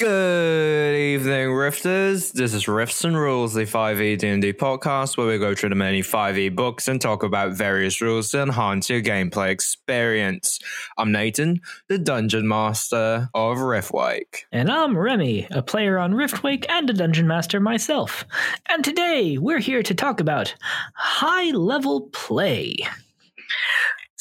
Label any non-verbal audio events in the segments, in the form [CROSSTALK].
Good evening, Rifters. This is Rifts and Rules, the 5e D&D podcast where we go through the many 5e books and talk about various rules to enhance your gameplay experience. I'm Nathan, the Dungeon Master of Riftwake. And I'm Remy, a player on Riftwake and a Dungeon Master myself. And today we're here to talk about high level play.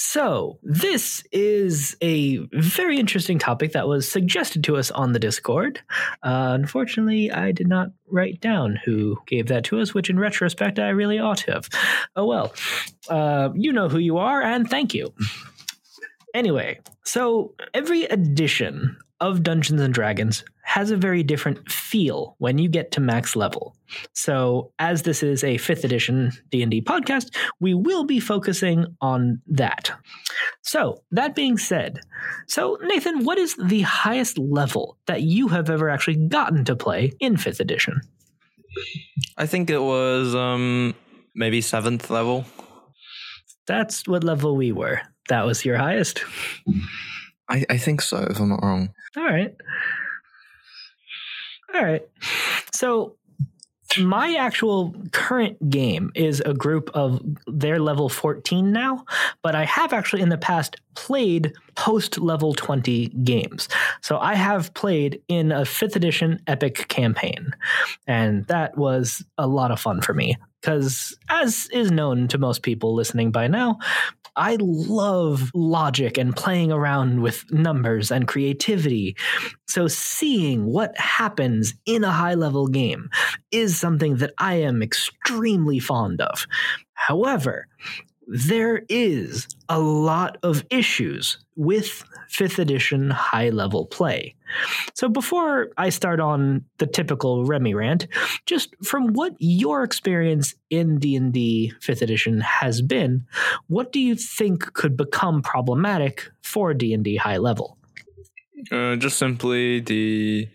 So, this is a very interesting topic that was suggested to us on the Discord. Uh, unfortunately, I did not write down who gave that to us, which in retrospect, I really ought to have. Oh well. Uh, you know who you are, and thank you. Anyway, so every edition of Dungeons and Dragons has a very different feel when you get to max level. So, as this is a 5th edition D&D podcast, we will be focusing on that. So, that being said, so Nathan, what is the highest level that you have ever actually gotten to play in 5th edition? I think it was um maybe 7th level. That's what level we were. That was your highest. I, I think so, if I'm not wrong. All right. All right. So my actual current game is a group of their level 14 now, but I have actually in the past played post level 20 games. So I have played in a 5th edition epic campaign, and that was a lot of fun for me because as is known to most people listening by now, I love logic and playing around with numbers and creativity. So, seeing what happens in a high level game is something that I am extremely fond of. However, there is a lot of issues with 5th edition high level play. So before I start on the typical Remy rant, just from what your experience in D&D 5th edition has been, what do you think could become problematic for D&D high level? Uh, just simply the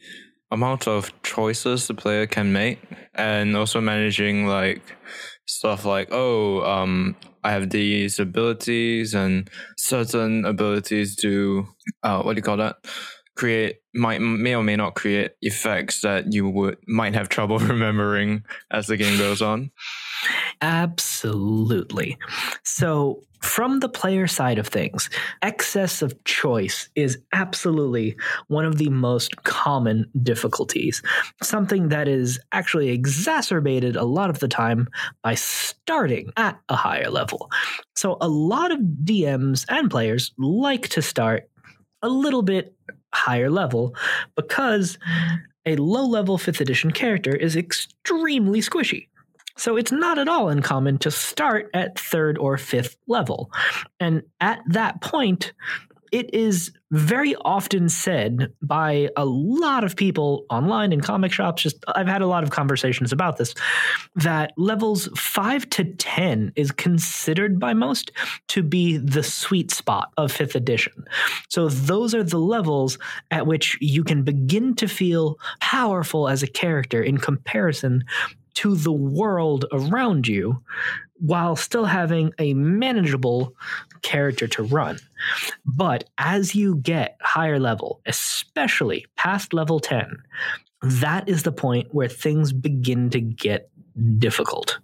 amount of choices the player can make and also managing like stuff like oh um I have these abilities and certain abilities do uh, what do you call that? Create might may or may not create effects that you would might have trouble [LAUGHS] remembering as the game goes on. Absolutely. So, from the player side of things, excess of choice is absolutely one of the most common difficulties. Something that is actually exacerbated a lot of the time by starting at a higher level. So, a lot of DMs and players like to start a little bit higher level because a low level 5th edition character is extremely squishy. So it's not at all uncommon to start at third or fifth level. And at that point, it is very often said by a lot of people online in comic shops just i've had a lot of conversations about this that levels 5 to 10 is considered by most to be the sweet spot of 5th edition so those are the levels at which you can begin to feel powerful as a character in comparison to the world around you while still having a manageable character to run. But as you get higher level, especially past level 10, that is the point where things begin to get difficult.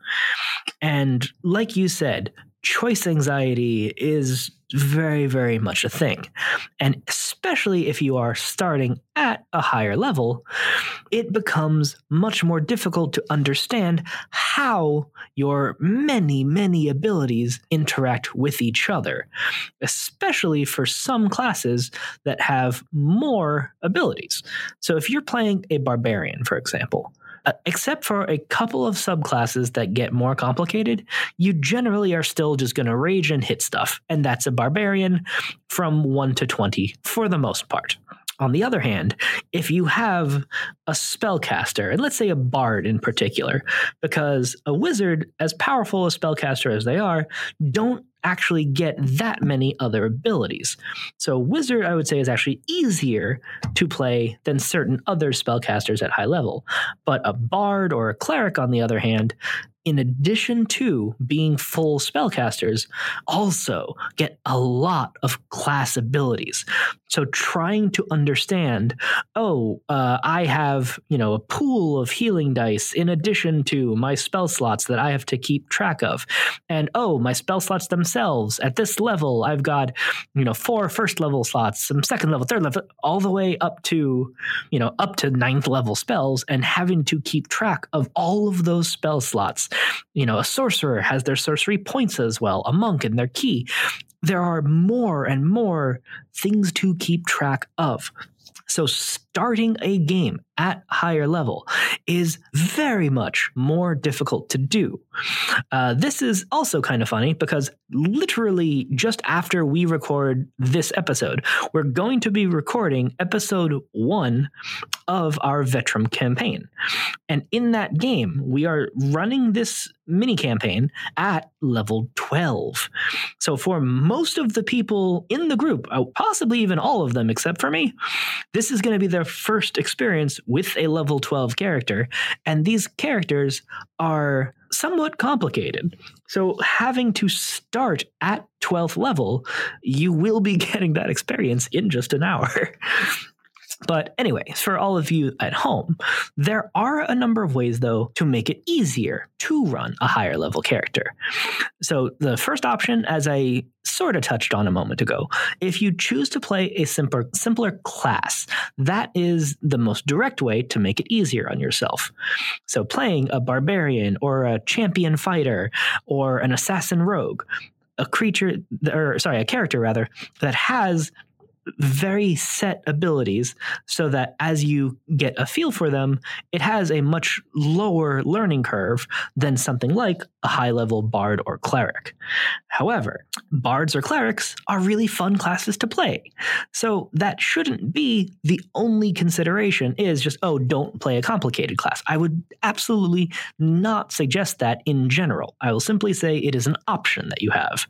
And like you said, choice anxiety is very, very much a thing. And especially if you are starting at a higher level, it becomes much more difficult to understand how your many, many abilities interact with each other, especially for some classes that have more abilities. So if you're playing a barbarian, for example, uh, except for a couple of subclasses that get more complicated, you generally are still just going to rage and hit stuff. And that's a barbarian from 1 to 20 for the most part. On the other hand, if you have a spellcaster, and let's say a bard in particular, because a wizard, as powerful a spellcaster as they are, don't actually get that many other abilities. So, Wizard, I would say, is actually easier to play than certain other spellcasters at high level. But a Bard or a Cleric, on the other hand, in addition to being full spellcasters, also get a lot of class abilities. So trying to understand, oh, uh, I have you know a pool of healing dice in addition to my spell slots that I have to keep track of, and oh, my spell slots themselves at this level, I've got you know four first level slots, some second level, third level, all the way up to you know up to ninth level spells, and having to keep track of all of those spell slots. You know, a sorcerer has their sorcery points as well, a monk and their ki there are more and more things to keep track of. So, starting a game at higher level is very much more difficult to do. Uh, this is also kind of funny because literally just after we record this episode, we're going to be recording episode one of our Vetrum campaign. And in that game, we are running this mini campaign at level 12. So for most of the people in the group, uh, possibly even all of them except for me, this is going to be their first experience with a level 12 character. And these characters are somewhat complicated. So, having to start at 12th level, you will be [LAUGHS] getting that experience in just an hour. [LAUGHS] But anyway, for all of you at home, there are a number of ways, though, to make it easier to run a higher level character. So, the first option, as I sort of touched on a moment ago, if you choose to play a simpler, simpler class, that is the most direct way to make it easier on yourself. So, playing a barbarian or a champion fighter or an assassin rogue, a creature, or sorry, a character rather, that has very set abilities so that as you get a feel for them, it has a much lower learning curve than something like a high level bard or cleric. However, bards or clerics are really fun classes to play. So that shouldn't be the only consideration is just, oh, don't play a complicated class. I would absolutely not suggest that in general. I will simply say it is an option that you have.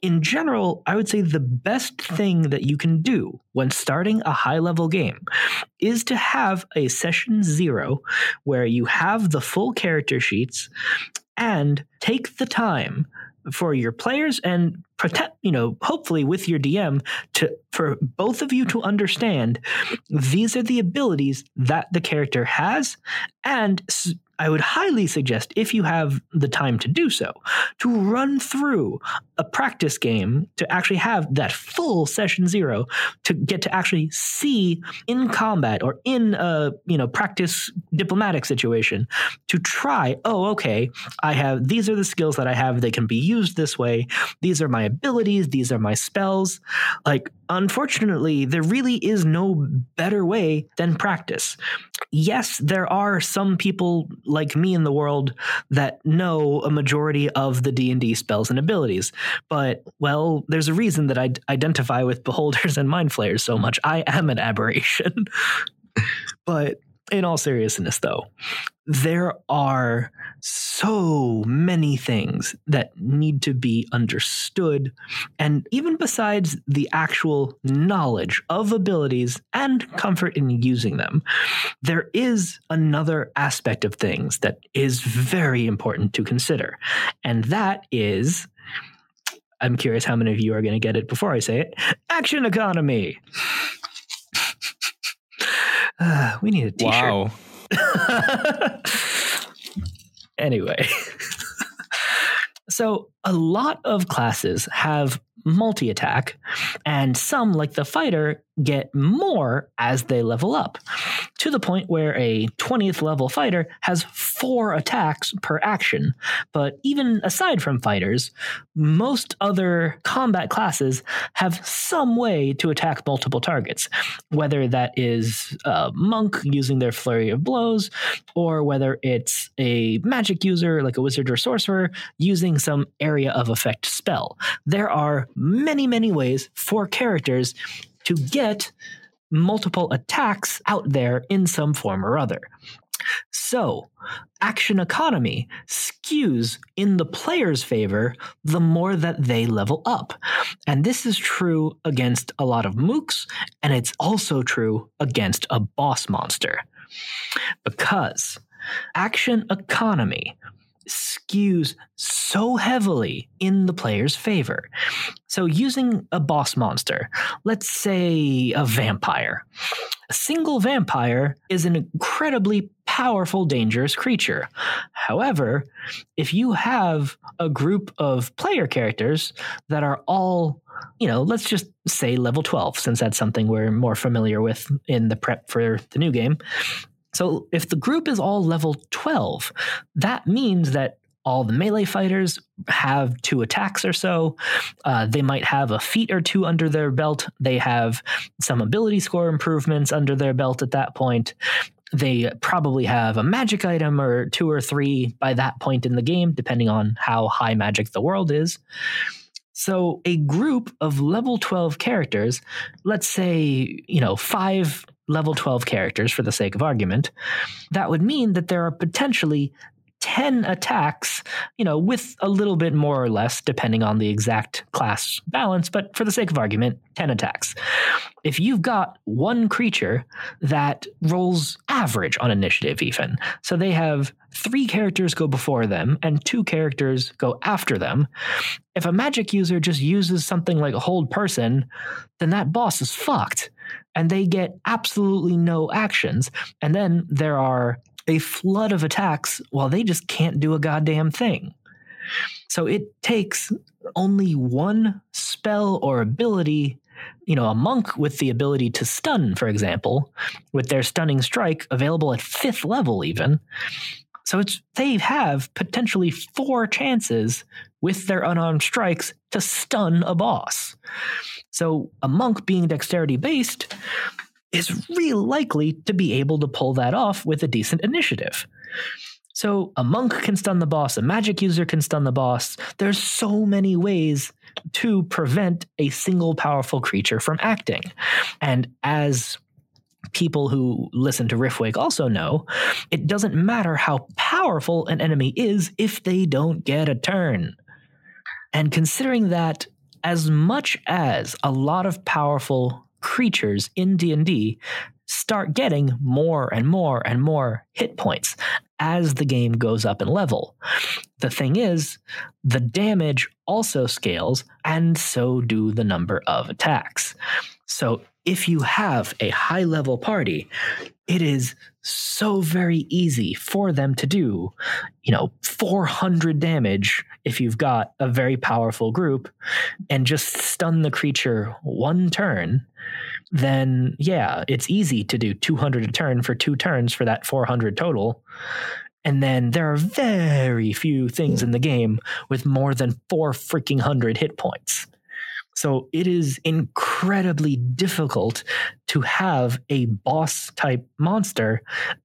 In general, I would say the best thing that you can do when starting a high level game is to have a session zero where you have the full character sheets and take the time for your players and protect you know hopefully with your dm to for both of you to understand these are the abilities that the character has. And I would highly suggest, if you have the time to do so, to run through a practice game to actually have that full session zero to get to actually see in combat or in a you know practice diplomatic situation to try. Oh, okay, I have these are the skills that I have. They can be used this way. These are my abilities. These are my spells. Like unfortunately, there really is no better way than practice. Yes, there are some people like me in the world that know a majority of the D&D spells and abilities, but well, there's a reason that I identify with beholders and mind flayers so much. I am an aberration. [LAUGHS] but in all seriousness, though, there are so many things that need to be understood. And even besides the actual knowledge of abilities and comfort in using them, there is another aspect of things that is very important to consider. And that is I'm curious how many of you are going to get it before I say it action economy. Uh, [SIGHS] we need a t-shirt. Wow. [LAUGHS] anyway. [LAUGHS] so a lot of classes have multi attack, and some, like the fighter, get more as they level up, to the point where a 20th level fighter has four attacks per action. But even aside from fighters, most other combat classes have some way to attack multiple targets, whether that is a monk using their flurry of blows, or whether it's a magic user like a wizard or sorcerer using some area of effect spell. There are many, many ways for characters to get multiple attacks out there in some form or other. So, action economy skews in the player's favor the more that they level up. And this is true against a lot of mooks, and it's also true against a boss monster. Because action economy skews so heavily in the player's favor. So, using a boss monster, let's say a vampire, a single vampire is an incredibly powerful, dangerous creature. However, if you have a group of player characters that are all you know, let's just say level 12, since that's something we're more familiar with in the prep for the new game. So if the group is all level 12, that means that all the melee fighters have two attacks or so. Uh, they might have a feat or two under their belt. They have some ability score improvements under their belt at that point. They probably have a magic item or two or three by that point in the game, depending on how high magic the world is. So, a group of level 12 characters, let's say, you know, five level 12 characters for the sake of argument, that would mean that there are potentially 10 attacks, you know, with a little bit more or less, depending on the exact class balance, but for the sake of argument, 10 attacks. If you've got one creature that rolls average on initiative, even, so they have three characters go before them and two characters go after them, if a magic user just uses something like a hold person, then that boss is fucked and they get absolutely no actions. And then there are a flood of attacks while they just can't do a goddamn thing. So it takes only one spell or ability, you know, a monk with the ability to stun, for example, with their stunning strike available at fifth level, even. So it's they have potentially four chances with their unarmed strikes to stun a boss. So a monk being dexterity based is real likely to be able to pull that off with a decent initiative. So a monk can stun the boss, a magic user can stun the boss. There's so many ways to prevent a single powerful creature from acting. And as people who listen to Riftwake also know, it doesn't matter how powerful an enemy is if they don't get a turn. And considering that as much as a lot of powerful creatures in D&D start getting more and more and more hit points as the game goes up in level. The thing is, the damage also scales, and so do the number of attacks. So if you have a high level party, it is so very easy for them to do, you know, 400 damage if you've got a very powerful group and just stun the creature one turn. Then, yeah, it's easy to do 200 a turn for two turns for that 400 total. And then there are very few things hmm. in the game with more than four freaking hundred hit points. So it is incredibly difficult to have a boss type monster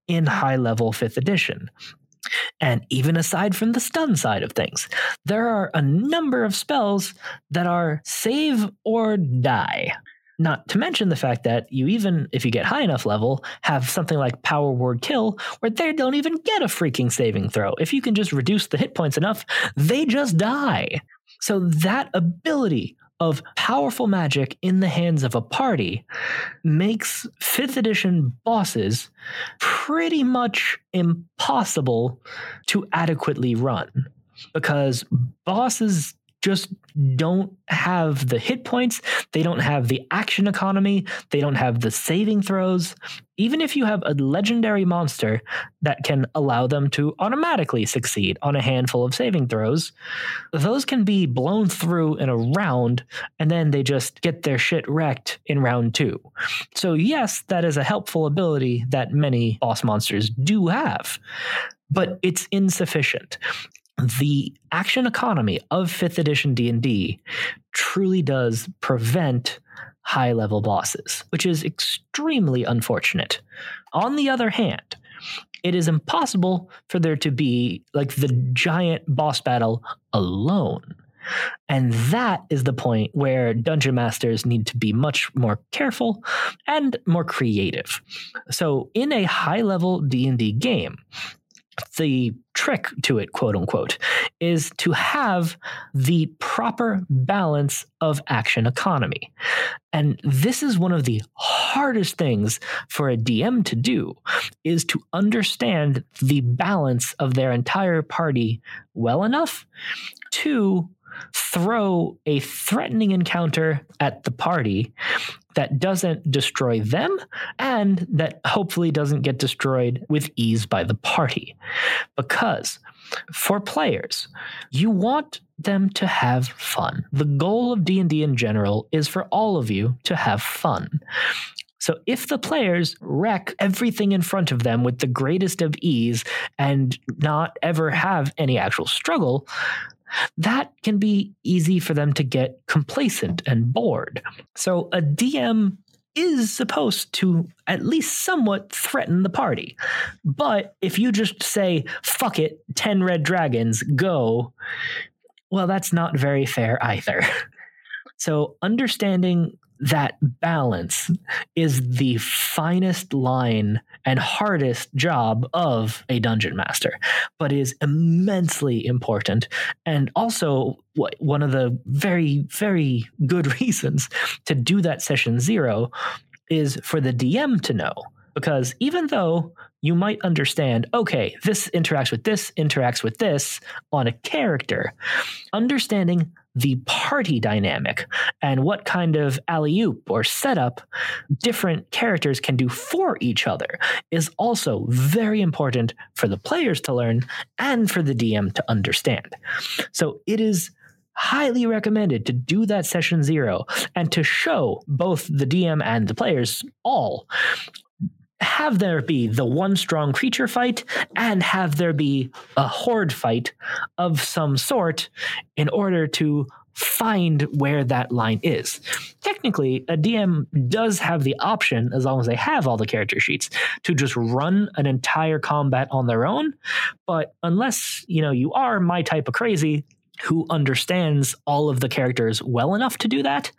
in high level fifth edition. And even aside from the stun side of things, there are a number of spells that are save or die. Not to mention the fact that you even, if you get high enough level, have something like Power Word Kill, where they don't even get a freaking saving throw. If you can just reduce the hit points enough, they just die. So that ability of powerful magic in the hands of a party makes 5th edition bosses pretty much impossible to adequately run because bosses just don't have the hit points. They don't have the action economy. They don't have the saving throws. Even if you have a legendary monster that can allow them to automatically succeed on a handful of saving throws, those can be blown through in a round and then they just get their shit wrecked in round two. So, yes, that is a helpful ability that many boss monsters do have but it's insufficient the action economy of 5th edition D&D truly does prevent high level bosses, which is extremely unfortunate. On the other hand, it is impossible for there to be like the giant boss battle alone. And that is the point where dungeon masters need to be much more careful and more creative. So in a high level D&D game, the trick to it, quote unquote, is to have the proper balance of action economy. And this is one of the hardest things for a DM to do is to understand the balance of their entire party well enough to throw a threatening encounter at the party that doesn't destroy them and that hopefully doesn't get destroyed with ease by the party. Because for players, you want them to have fun. The goal of D&D in general is for all of you to have fun. So if the players wreck everything in front of them with the greatest of ease and not ever have any actual struggle, that can be easy for them to get complacent and bored. So a DM is supposed to at least somewhat threaten the party. But if you just say, fuck it, 10 red dragons, go, well, that's not very fair either. [LAUGHS] So understanding that balance is the finest line and hardest job of a dungeon master, but is immensely important. And also, one of the very, very good [LAUGHS] reasons to do that session zero is for the DM to know. Because even though you might understand, okay, this interacts with this, interacts with this on a character, understanding the party dynamic and what kind of alley oop or setup different characters can do for each other is also very important for the players to learn and for the DM to understand. So it is highly recommended to do that session zero and to show both the DM and the players all have there be the one strong creature fight and have there be a horde fight of some sort in order to find where that line is. Technically, a DM does have the option, as long as they have all the character sheets, to just run an entire combat on their own. But unless, you know, you are my type of crazy, who understands all of the characters well enough to do that,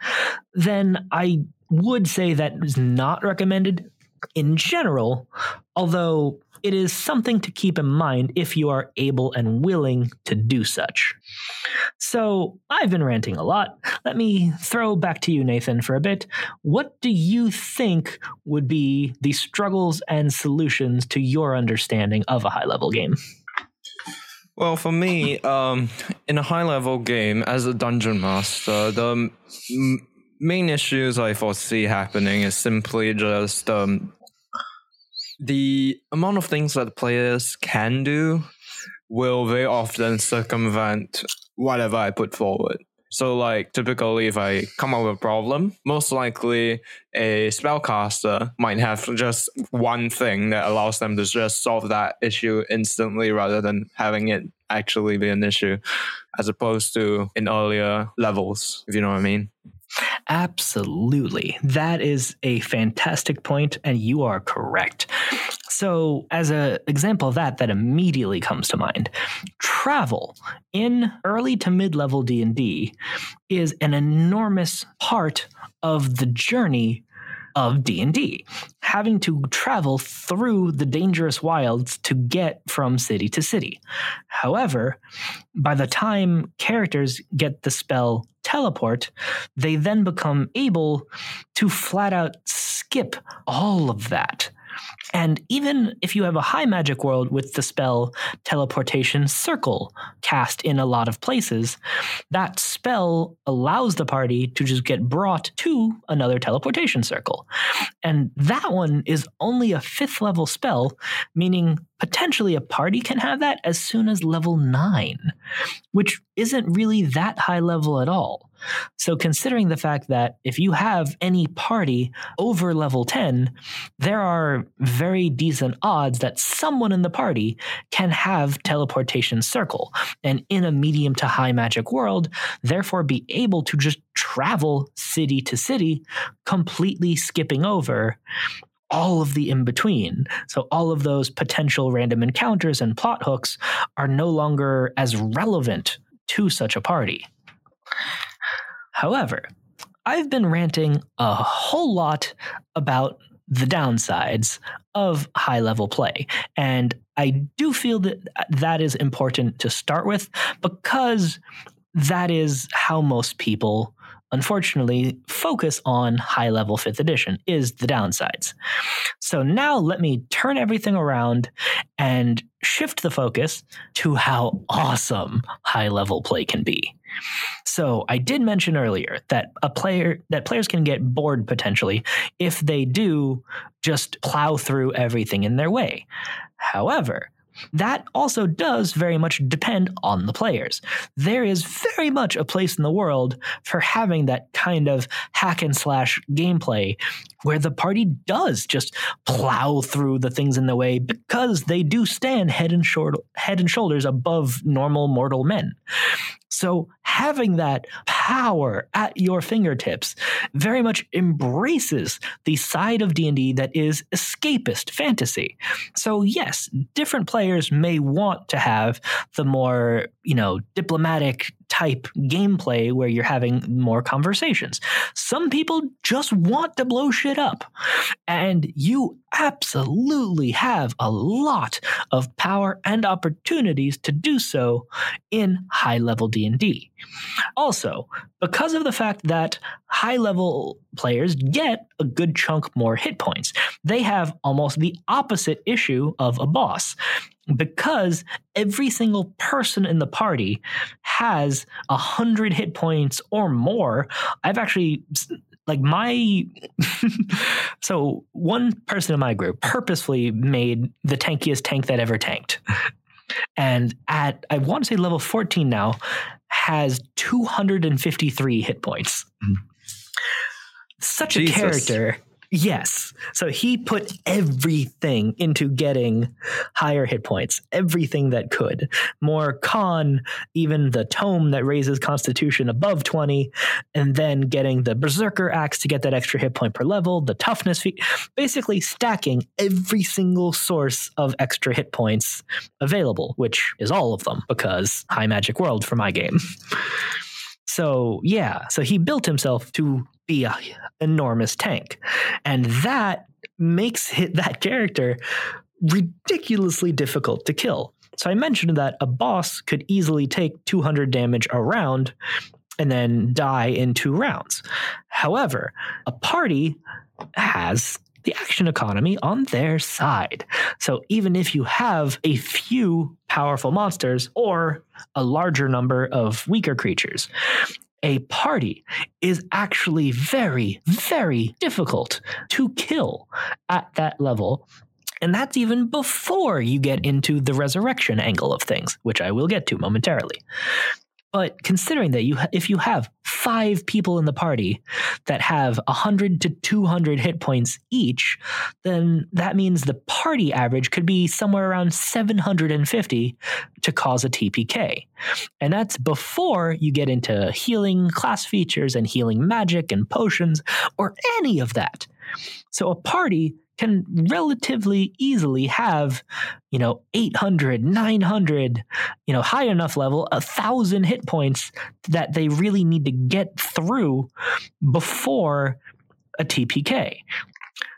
then I would say that is not recommended in general, although it is something to keep in mind if you are able and willing to do such. So, I've been ranting a lot. Let me throw back to you, Nathan, for a bit. What do you think would be the struggles and solutions to your understanding of a high level game? Well, for me, um, in a high level game, as a dungeon master, the m- main issues I foresee happening is simply just um, the amount of things that players can do will very often circumvent whatever I put forward. So, like, typically, if I come up with a problem, most likely a spellcaster might have just one thing that allows them to just solve that issue instantly rather than having it actually be an issue, as opposed to in earlier levels, if you know what I mean. Absolutely. That is a fantastic point, and you are correct. So, as an example of that, that immediately comes to mind, travel in early to mid-level D&D is an enormous part of the journey of D&D, having to travel through the dangerous wilds to get from city to city. However, by the time characters get the spell teleport, they then become able to flat out skip all of that and even if you have a high magic world with the spell Teleportation Circle cast in a lot of places, that spell allows the party to just get brought to another teleportation circle. And that one is only a fifth level spell, meaning potentially a party can have that as soon as level nine, which isn't really that high level at all. So, considering the fact that if you have any party over level 10, there are very decent odds that someone in the party can have teleportation circle and in a medium to high magic world, therefore be able to just travel city to city, completely skipping over all of the in between. So all of those potential random encounters and plot hooks are no longer as relevant to such a party. However, I've been ranting a whole lot about the downsides of high level play. And I do feel that that is important to start with because that is how most people unfortunately focus on high level 5th edition is the downsides. So now let me turn everything around and shift the focus to how awesome high level play can be. So I did mention earlier that a player that players can get bored potentially if they do just plow through everything in their way. However, that also does very much depend on the players. There is very much a place in the world for having that kind of hack and slash gameplay where the party does just plow through the things in the way because they do stand head and, short, head and shoulders above normal mortal men. So having that power at your fingertips very much embraces the side of D&D that is escapist fantasy. So yes, different players may want to have the more, you know, diplomatic type gameplay where you're having more conversations. Some people just want to blow shit up. And you absolutely have a lot of power and opportunities to do so in high level D&D. Also, because of the fact that high level players get a good chunk more hit points, they have almost the opposite issue of a boss because every single person in the party has a hundred hit points or more. I've actually like my [LAUGHS] so one person in my group purposefully made the tankiest tank that ever tanked and at i want to say level 14 now has 253 hit points mm. such Jesus. a character Yes. So he put everything into getting higher hit points, everything that could. More con, even the tome that raises constitution above 20, and then getting the berserker axe to get that extra hit point per level, the toughness feat, basically stacking every single source of extra hit points available, which is all of them because high magic world for my game. So yeah, so he built himself to be an enormous tank, and that makes it, [LAUGHS] that character ridiculously difficult to kill. So I mentioned that a boss could easily take 200 damage a round and then die in two rounds. However, a party has the action economy on their side. So even if you have a few powerful monsters or a larger number of weaker creatures, a party is actually very, very difficult to kill at that level. And that's even before you get into the resurrection angle of things, which I will get to momentarily. But considering that you, if you have five people in the party that have 100 to 200 hit points each, then that means the party average could be somewhere around 750 to cause a TPK. And that's before you get into healing class features and healing magic and potions or any of that. So a party can relatively easily have, you know, 800, 900, you know, high enough level, a thousand hit points that they really need to get through before a TPK.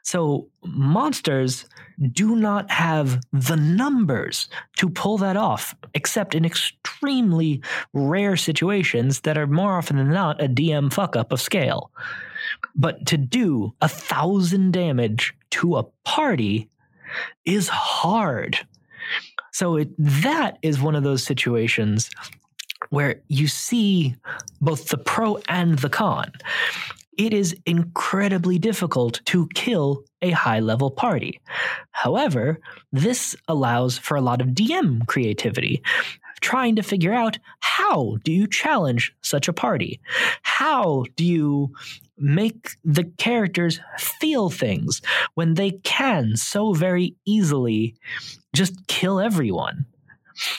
So monsters do not have the numbers to pull that off, except in extremely rare situations that are more often than not a DM fuck up of scale. But to do a thousand damage to a party is hard. So it, that is one of those situations where you see both the pro and the con. It is incredibly difficult to kill a high level party. However, this allows for a lot of DM creativity trying to figure out how do you challenge such a party? How do you make the characters feel things when they can so very easily just kill everyone?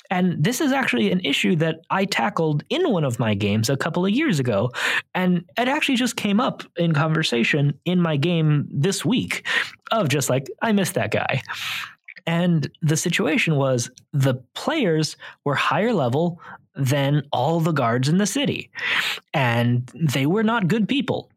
And this is actually an issue that I tackled in one of my games a couple of years ago. And it actually just came up in conversation in my game this week of just like, I miss that guy. And the situation was the players were higher level than all the guards in the city. And they were not good people.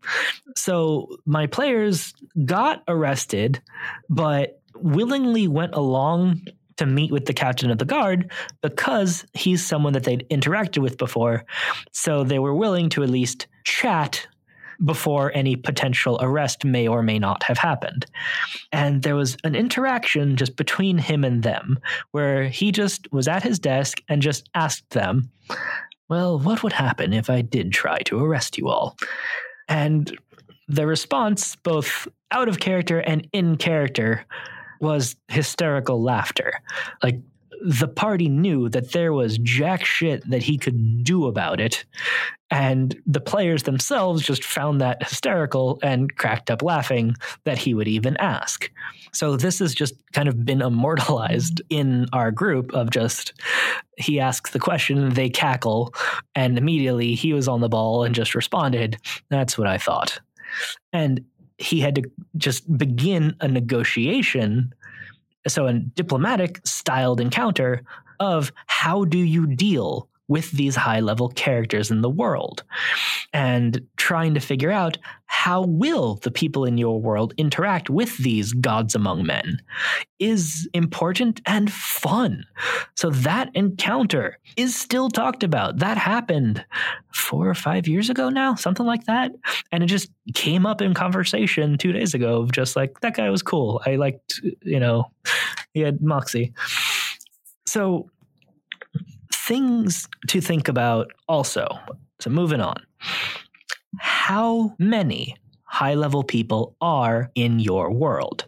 So my players got arrested, but willingly went along to meet with the captain of the guard because he's someone that they'd interacted with before. So they were willing to at least chat before any potential arrest may or may not have happened. And there was an interaction just between him and them where he just was at his desk and just asked them, Well, what would happen if I did try to arrest you all? And the response, both out of character and in character, was hysterical laughter. Like the party knew that there was jack shit that he could do about it. And the players themselves just found that hysterical and cracked up laughing that he would even ask. So this has just kind of been immortalized in our group of just he asks the question, they cackle, and immediately he was on the ball and just responded, That's what I thought. And he had to just begin a negotiation so a diplomatic styled encounter of how do you deal with these high level characters in the world and trying to figure out how will the people in your world interact with these gods among men is important and fun. So that encounter is still talked about. That happened 4 or 5 years ago now something like that. And it just came up in conversation 2 days ago of just like that guy was cool. I liked you know he had moxie. So things to think about also. So, moving on. How many high level people are in your world?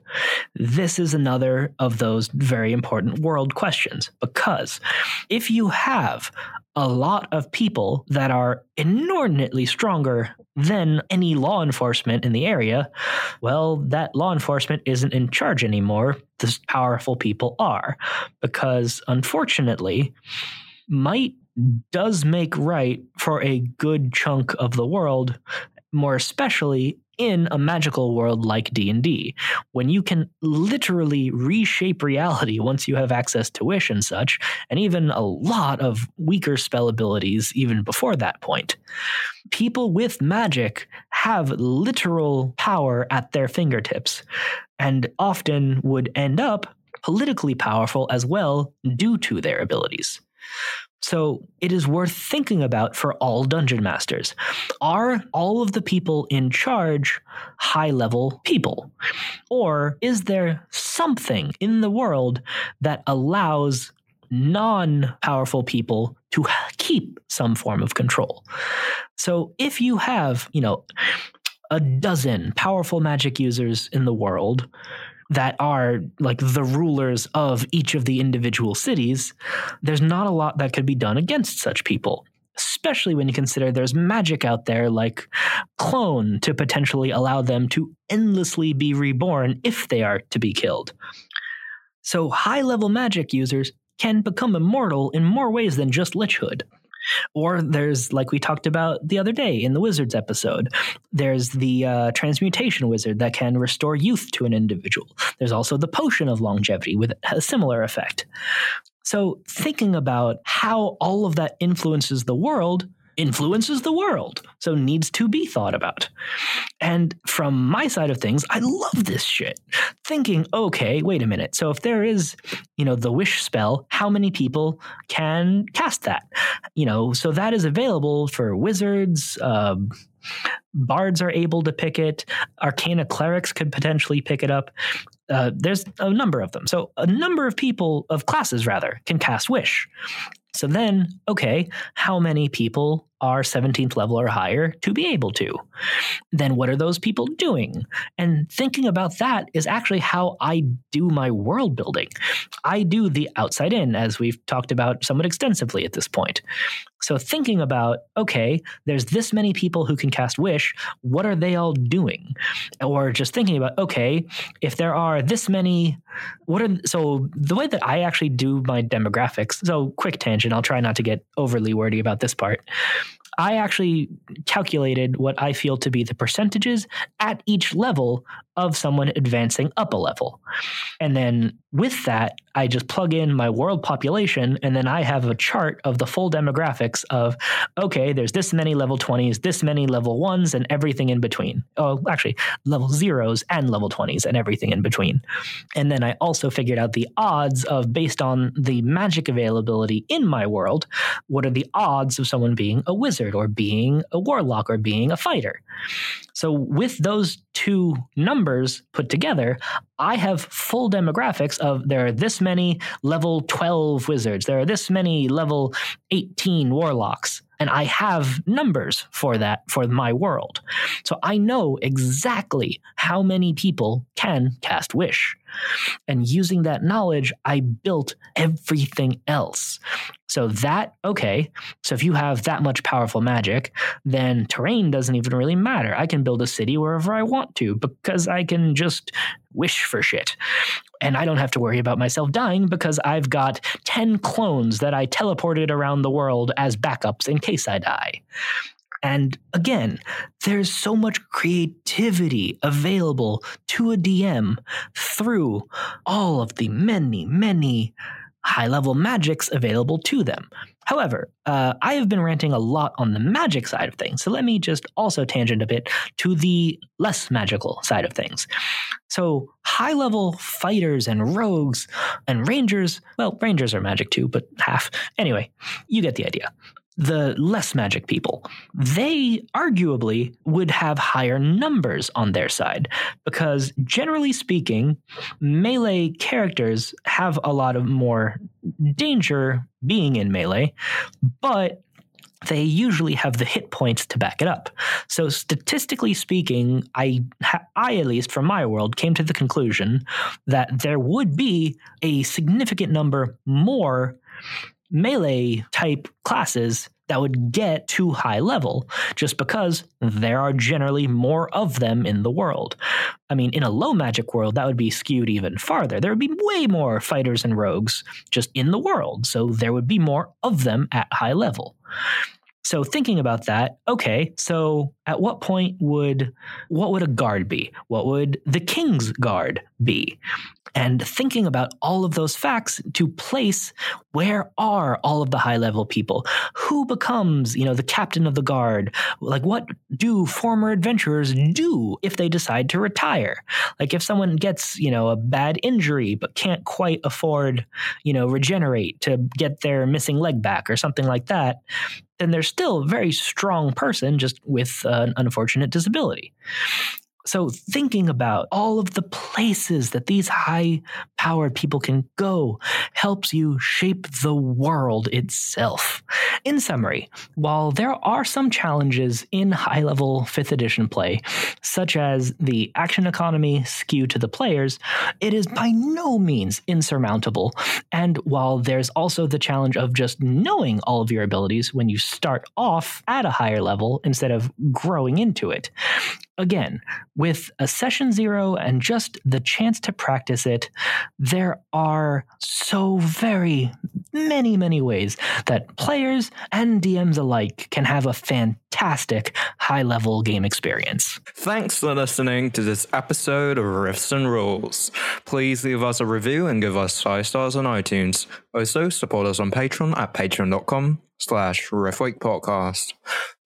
This is another of those very important world questions because if you have a lot of people that are inordinately stronger than any law enforcement in the area, well, that law enforcement isn't in charge anymore. The powerful people are. Because unfortunately, might does make right for a good chunk of the world more especially in a magical world like D&D when you can literally reshape reality once you have access to wish and such and even a lot of weaker spell abilities even before that point. People with magic have literal power at their fingertips and often would end up politically powerful as well due to their abilities so it is worth thinking about for all dungeon masters. Are all of the people in charge high level people? Or is there something in the world that allows non powerful people to keep some form of control? So if you have, you know, a dozen powerful magic users in the world, that are like the rulers of each of the individual cities, there's not a lot that could be done against such people. Especially when you consider there's magic out there like clone to potentially allow them to endlessly be reborn if they are to be killed. So, high level magic users can become immortal in more ways than just Lichhood. Or there's, like we talked about the other day in the Wizards episode, there's the uh, transmutation wizard that can restore youth to an individual. There's also the potion of longevity with a similar effect. So, thinking about how all of that influences the world influences the world, so needs to be thought about. And from my side of things, I love this shit. Thinking, okay, wait a minute. So if there is, you know, the wish spell, how many people can cast that? You know, so that is available for wizards. Uh, bards are able to pick it. Arcana clerics could potentially pick it up. Uh, there's a number of them. So a number of people of classes rather can cast wish. So then, okay, how many people are 17th level or higher to be able to? Then what are those people doing? And thinking about that is actually how I do my world building. I do the outside in, as we've talked about somewhat extensively at this point. So thinking about, okay, there's this many people who can cast Wish, what are they all doing? Or just thinking about, okay, if there are this many, what are, so the way that I actually do my demographics, so quick tangent, I'll try not to get overly wordy about this part. I actually calculated what I feel to be the percentages at each level of someone advancing up a level. And then with that, I just plug in my world population, and then I have a chart of the full demographics of, okay, there's this many level 20s, this many level ones, and everything in between. Oh, actually, level zeros and level 20s and everything in between. And then I also figured out the odds of, based on the magic availability in my world, what are the odds of someone being a wizard or being a warlock or being a fighter. So, with those two numbers put together, I have full demographics of there are this many level 12 wizards, there are this many level 18 warlocks, and I have numbers for that for my world. So I know exactly how many people can cast Wish. And using that knowledge, I built everything else. So that, okay, so if you have that much powerful magic, then terrain doesn't even really matter. I can build a city wherever I want to because I can just wish for shit. And mm. I don't have to worry about myself dying because I've got 10 clones that I teleported around the world as backups in case I die. And again, there's so much creativity available to a DM through all of the many, many high level magics available to them. However, uh, I have been ranting a lot on the magic side of things, so let me just also tangent a bit to the less magical side of things. So, high level fighters and rogues and rangers, well, rangers are magic too, but half. Anyway, you get the idea the less magic people, they arguably would have higher numbers on their side because, generally speaking, melee characters have a lot of more danger being in melee, but they usually have the hit points to back it up. So statistically speaking, I I at least from my world came to the conclusion that there would be a significant number more melee type classes that would get to high level just because mm-hmm. there are generally more of them in the world. I mean, in a low magic world, that would be skewed even farther. There would be way more fighters and rogues just in the world, so there would be more of them at high level. So thinking about that, okay, so at what point would what would a guard be? What would the king's guard be? And thinking about all of those facts to place where are all of the high level people? Who becomes you know the captain of the guard? Like what do former adventurers do if they decide to retire? Like if someone gets you know a bad injury but can't quite afford you know regenerate to get their missing leg back or something like that then they're still a very strong person just with an unfortunate disability so, thinking about all of the places that these high powered people can go helps you shape the world itself. In summary, while there are some challenges in high level 5th edition play, such as the action economy skew to the players, it is by no means insurmountable. And while there's also the challenge of just knowing all of your abilities when you start off at a higher level instead of growing into it, again, with a session zero and just the chance to practice it, there are so very many, many ways that players and DMs alike can have a fantastic high level game experience. Thanks for listening to this episode of Riffs and Rules. Please leave us a review and give us five stars on iTunes. Also, support us on Patreon at patreon.com slash Riffweek podcast.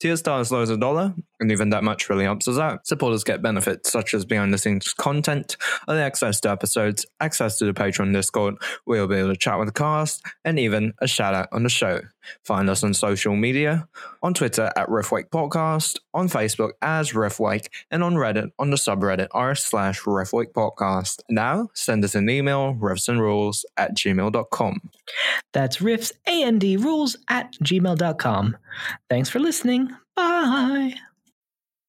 Tier stars low as a dollar, and even that much really helps us out. Supporters get benefits such as behind the scenes content, early access to episodes, access to the Patreon Discord, where you'll be able to chat with the cast, and even a shout out on the show. Find us on social media, on Twitter at Riffwake Podcast, on Facebook as Riffwake, and on Reddit on the subreddit r slash Riffwake Podcast. Now, send us an email, riffsandrules at gmail.com. That's riffs, A-N-D, rules at gmail.com. Thanks for listening. Bye.